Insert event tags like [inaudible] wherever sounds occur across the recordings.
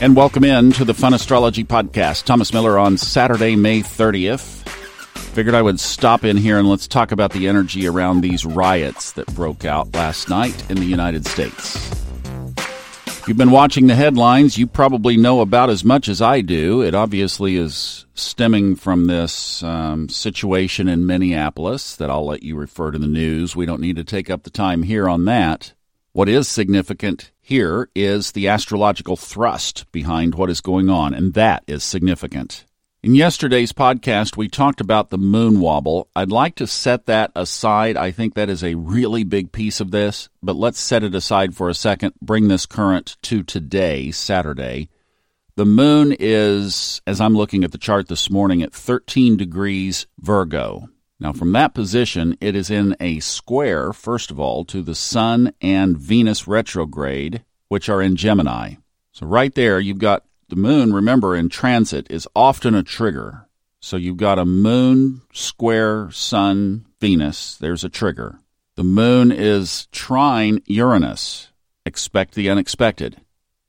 And welcome in to the Fun Astrology Podcast. Thomas Miller on Saturday, May 30th. Figured I would stop in here and let's talk about the energy around these riots that broke out last night in the United States. If you've been watching the headlines, you probably know about as much as I do. It obviously is stemming from this um, situation in Minneapolis that I'll let you refer to the news. We don't need to take up the time here on that. What is significant here is the astrological thrust behind what is going on, and that is significant. In yesterday's podcast, we talked about the moon wobble. I'd like to set that aside. I think that is a really big piece of this, but let's set it aside for a second, bring this current to today, Saturday. The moon is, as I'm looking at the chart this morning, at 13 degrees Virgo. Now, from that position, it is in a square, first of all, to the Sun and Venus retrograde, which are in Gemini. So, right there, you've got the moon, remember, in transit is often a trigger. So, you've got a moon, square, Sun, Venus. There's a trigger. The moon is trine Uranus. Expect the unexpected.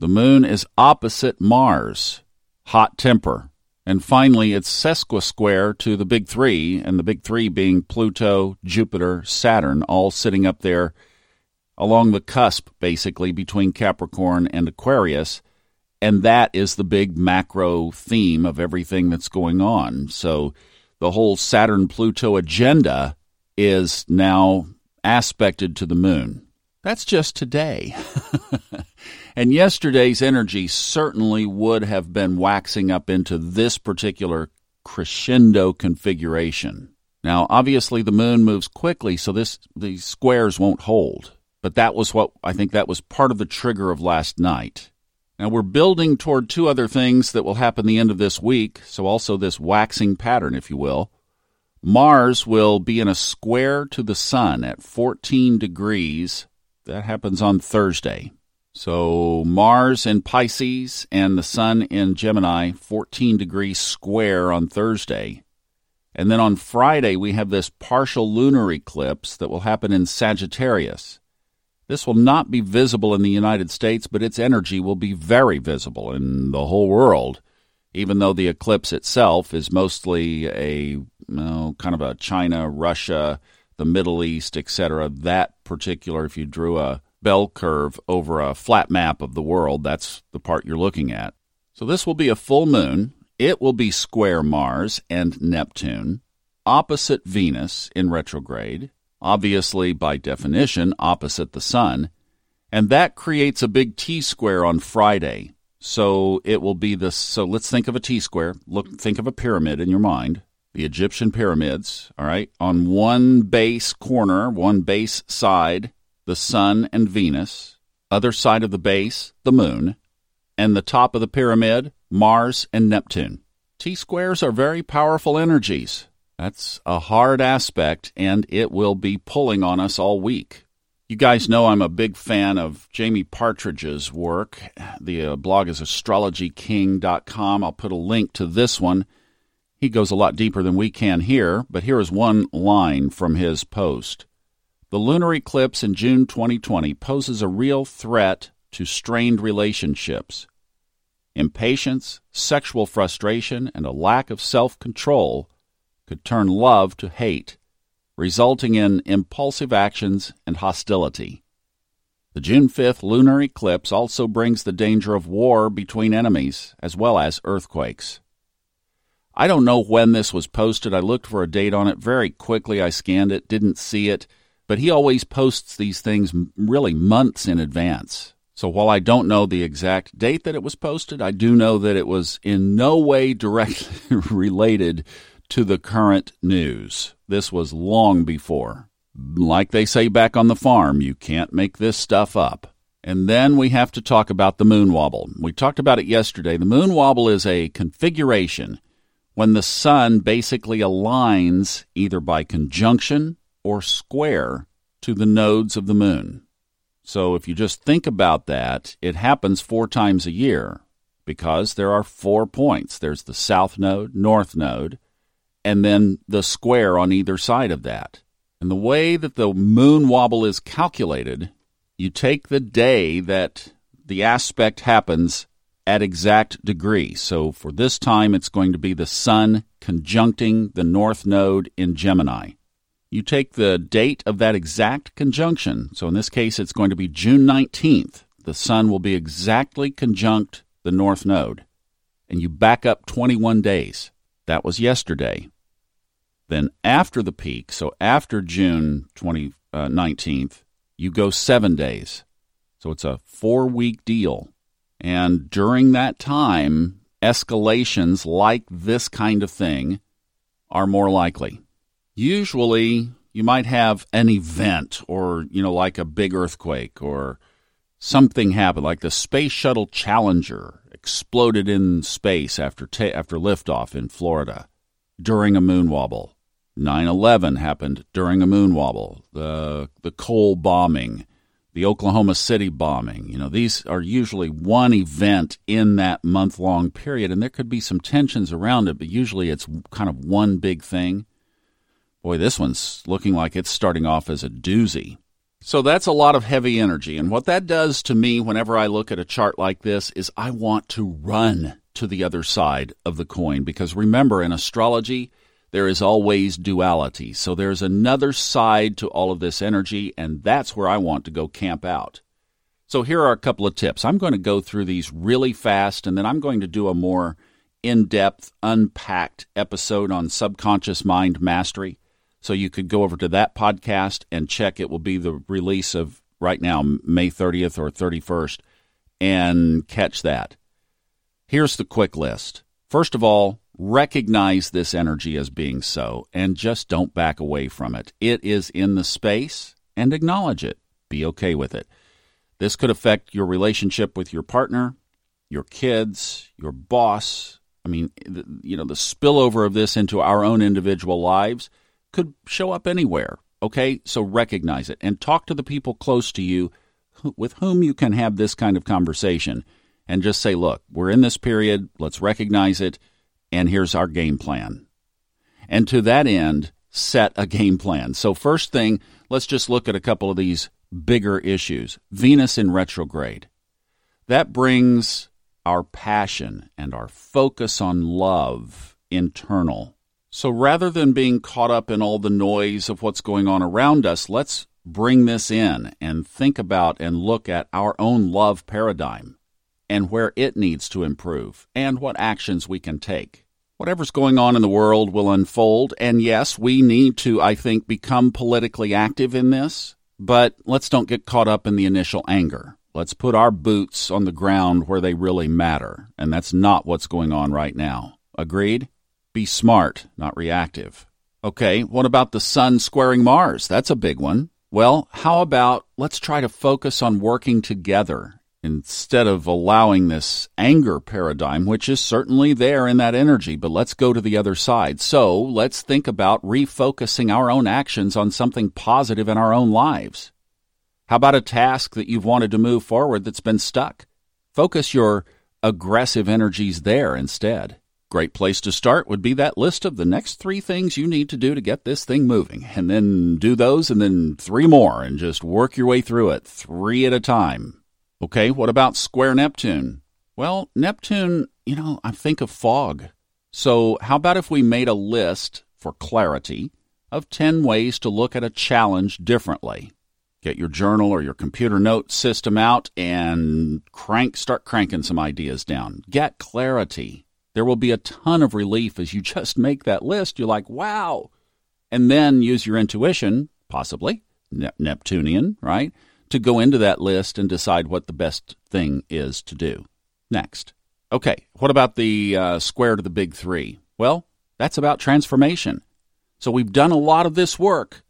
The moon is opposite Mars, hot temper. And finally, it's sesquisquare to the big three, and the big three being Pluto, Jupiter, Saturn, all sitting up there along the cusp, basically, between Capricorn and Aquarius. And that is the big macro theme of everything that's going on. So the whole Saturn Pluto agenda is now aspected to the moon. That's just today. [laughs] And yesterday's energy certainly would have been waxing up into this particular crescendo configuration. Now, obviously, the moon moves quickly, so this these squares won't hold. But that was what I think that was part of the trigger of last night. Now we're building toward two other things that will happen the end of this week, so also this waxing pattern, if you will. Mars will be in a square to the sun at 14 degrees. That happens on Thursday. So Mars in Pisces and the Sun in Gemini, 14 degrees square on Thursday. And then on Friday, we have this partial lunar eclipse that will happen in Sagittarius. This will not be visible in the United States, but its energy will be very visible in the whole world, even though the eclipse itself is mostly a you know, kind of a China, Russia, the Middle East, etc. That particular, if you drew a bell curve over a flat map of the world. That's the part you're looking at. So this will be a full moon. It will be square Mars and Neptune, opposite Venus in retrograde, obviously by definition opposite the Sun, and that creates a big T square on Friday. So it will be this. So let's think of a T square. Look, think of a pyramid in your mind. The Egyptian pyramids. All right, on one base corner, one base side the Sun and Venus, other side of the base, the Moon, and the top of the pyramid, Mars and Neptune. T squares are very powerful energies. That's a hard aspect, and it will be pulling on us all week. You guys know I'm a big fan of Jamie Partridge's work. The uh, blog is astrologyking.com. I'll put a link to this one. He goes a lot deeper than we can here, but here is one line from his post. The lunar eclipse in June 2020 poses a real threat to strained relationships. Impatience, sexual frustration, and a lack of self control could turn love to hate, resulting in impulsive actions and hostility. The June 5th lunar eclipse also brings the danger of war between enemies, as well as earthquakes. I don't know when this was posted. I looked for a date on it very quickly. I scanned it, didn't see it. But he always posts these things really months in advance. So while I don't know the exact date that it was posted, I do know that it was in no way directly [laughs] related to the current news. This was long before. Like they say back on the farm, you can't make this stuff up. And then we have to talk about the moon wobble. We talked about it yesterday. The moon wobble is a configuration when the sun basically aligns either by conjunction or square to the nodes of the moon. So if you just think about that, it happens four times a year because there are four points there's the south node, north node, and then the square on either side of that. And the way that the moon wobble is calculated, you take the day that the aspect happens at exact degree. So for this time, it's going to be the Sun conjuncting the North Node in Gemini. You take the date of that exact conjunction. So in this case, it's going to be June 19th. The Sun will be exactly conjunct the North Node. And you back up 21 days. That was yesterday. Then after the peak, so after June 20, uh, 19th, you go seven days. So it's a four week deal. And during that time, escalations like this kind of thing are more likely. Usually, you might have an event or, you know, like a big earthquake or something happen, like the Space Shuttle Challenger exploded in space after, ta- after liftoff in Florida during a moon wobble. 9/11 happened during a moon wobble. The the Cole bombing the Oklahoma City bombing. You know, these are usually one event in that month long period, and there could be some tensions around it, but usually it's kind of one big thing. Boy, this one's looking like it's starting off as a doozy. So that's a lot of heavy energy. And what that does to me whenever I look at a chart like this is I want to run to the other side of the coin because remember, in astrology, there is always duality. So there's another side to all of this energy, and that's where I want to go camp out. So here are a couple of tips. I'm going to go through these really fast, and then I'm going to do a more in depth, unpacked episode on subconscious mind mastery. So you could go over to that podcast and check. It will be the release of right now, May 30th or 31st, and catch that. Here's the quick list. First of all, recognize this energy as being so and just don't back away from it. It is in the space and acknowledge it. Be okay with it. This could affect your relationship with your partner, your kids, your boss. I mean, you know, the spillover of this into our own individual lives could show up anywhere. Okay? So recognize it and talk to the people close to you with whom you can have this kind of conversation and just say, look, we're in this period. Let's recognize it and here's our game plan. And to that end, set a game plan. So, first thing, let's just look at a couple of these bigger issues. Venus in retrograde. That brings our passion and our focus on love internal. So, rather than being caught up in all the noise of what's going on around us, let's bring this in and think about and look at our own love paradigm and where it needs to improve and what actions we can take. Whatever's going on in the world will unfold, and yes, we need to, I think, become politically active in this, but let's don't get caught up in the initial anger. Let's put our boots on the ground where they really matter, and that's not what's going on right now. Agreed? Be smart, not reactive. Okay, what about the sun squaring Mars? That's a big one. Well, how about let's try to focus on working together instead of allowing this anger paradigm, which is certainly there in that energy, but let's go to the other side. So let's think about refocusing our own actions on something positive in our own lives. How about a task that you've wanted to move forward that's been stuck? Focus your aggressive energies there instead. Great place to start would be that list of the next three things you need to do to get this thing moving, and then do those, and then three more, and just work your way through it, three at a time. Okay, what about square Neptune? Well, Neptune, you know, I think of fog. So, how about if we made a list for clarity of 10 ways to look at a challenge differently? Get your journal or your computer note system out and crank start cranking some ideas down. Get clarity. There will be a ton of relief as you just make that list. You're like, "Wow." And then use your intuition, possibly Neptunian, right? to go into that list and decide what the best thing is to do next. Okay, what about the uh, square to the big three? Well, that's about transformation. So we've done a lot of this work,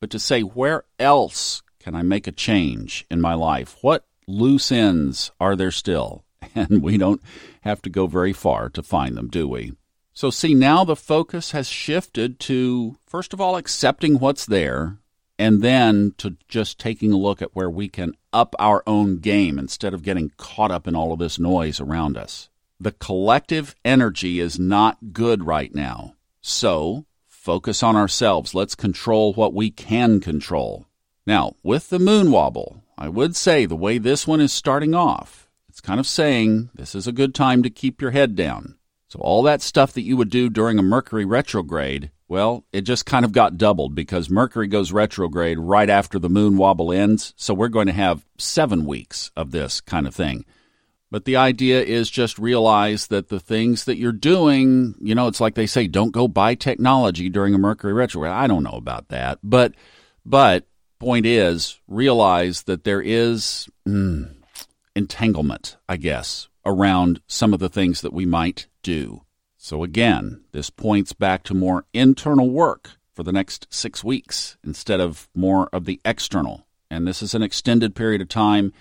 but to say where else can I make a change in my life? What loose ends are there still? [laughs] And we don't have to go very far to find them, do we? So, see, now the focus has shifted to, first of all, accepting what's there and then to just taking a look at where we can up our own game instead of getting caught up in all of this noise around us. The collective energy is not good right now. So, focus on ourselves. Let's control what we can control. Now, with the moon wobble, I would say the way this one is starting off, It's kind of saying this is a good time to keep your head down. So, all that stuff that you would do during a Mercury retrograde, well, it just kind of got doubled because Mercury goes retrograde right after the moon wobble ends. So, we're going to have seven weeks of this kind of thing. But the idea is just realize that the things that you're doing, you know, it's like they say, don't go buy technology during a Mercury retrograde. I don't know about that. But, but, point is, realize that there is mm, entanglement, I guess, around some of the things that we might do. So again, this points back to more internal work for the next six weeks instead of more of the external. And this is an extended period of time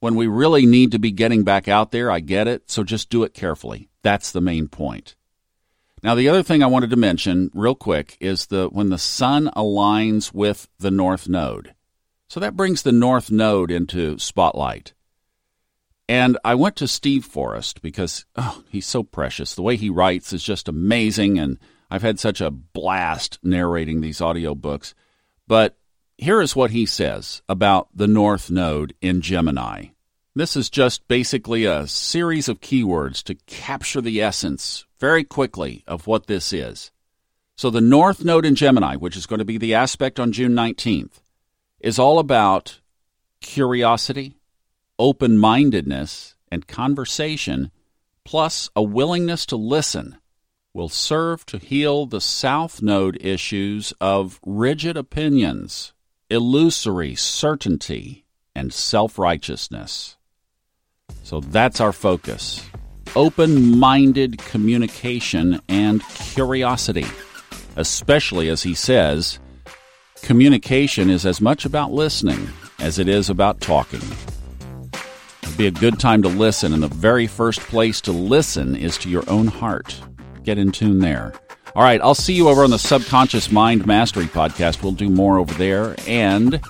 when we really need to be getting back out there. I get it. So just do it carefully. That's the main point. Now, the other thing I wanted to mention real quick is the when the sun aligns with the north node. So that brings the north node into spotlight. And I went to Steve Forrest because oh, he's so precious. The way he writes is just amazing, and I've had such a blast narrating these audiobooks. But here is what he says about the North Node in Gemini. This is just basically a series of keywords to capture the essence very quickly of what this is. So, the North Node in Gemini, which is going to be the aspect on June 19th, is all about curiosity, open mindedness, and conversation, plus a willingness to listen, will serve to heal the South Node issues of rigid opinions, illusory certainty, and self righteousness. So that's our focus open minded communication and curiosity, especially as he says, communication is as much about listening as it is about talking be a good time to listen, and the very first place to listen is to your own heart. Get in tune there. All right, I'll see you over on the Subconscious Mind Mastery podcast. We'll do more over there and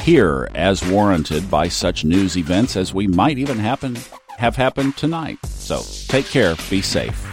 here as warranted by such news events as we might even happen have happened tonight. So take care, be safe.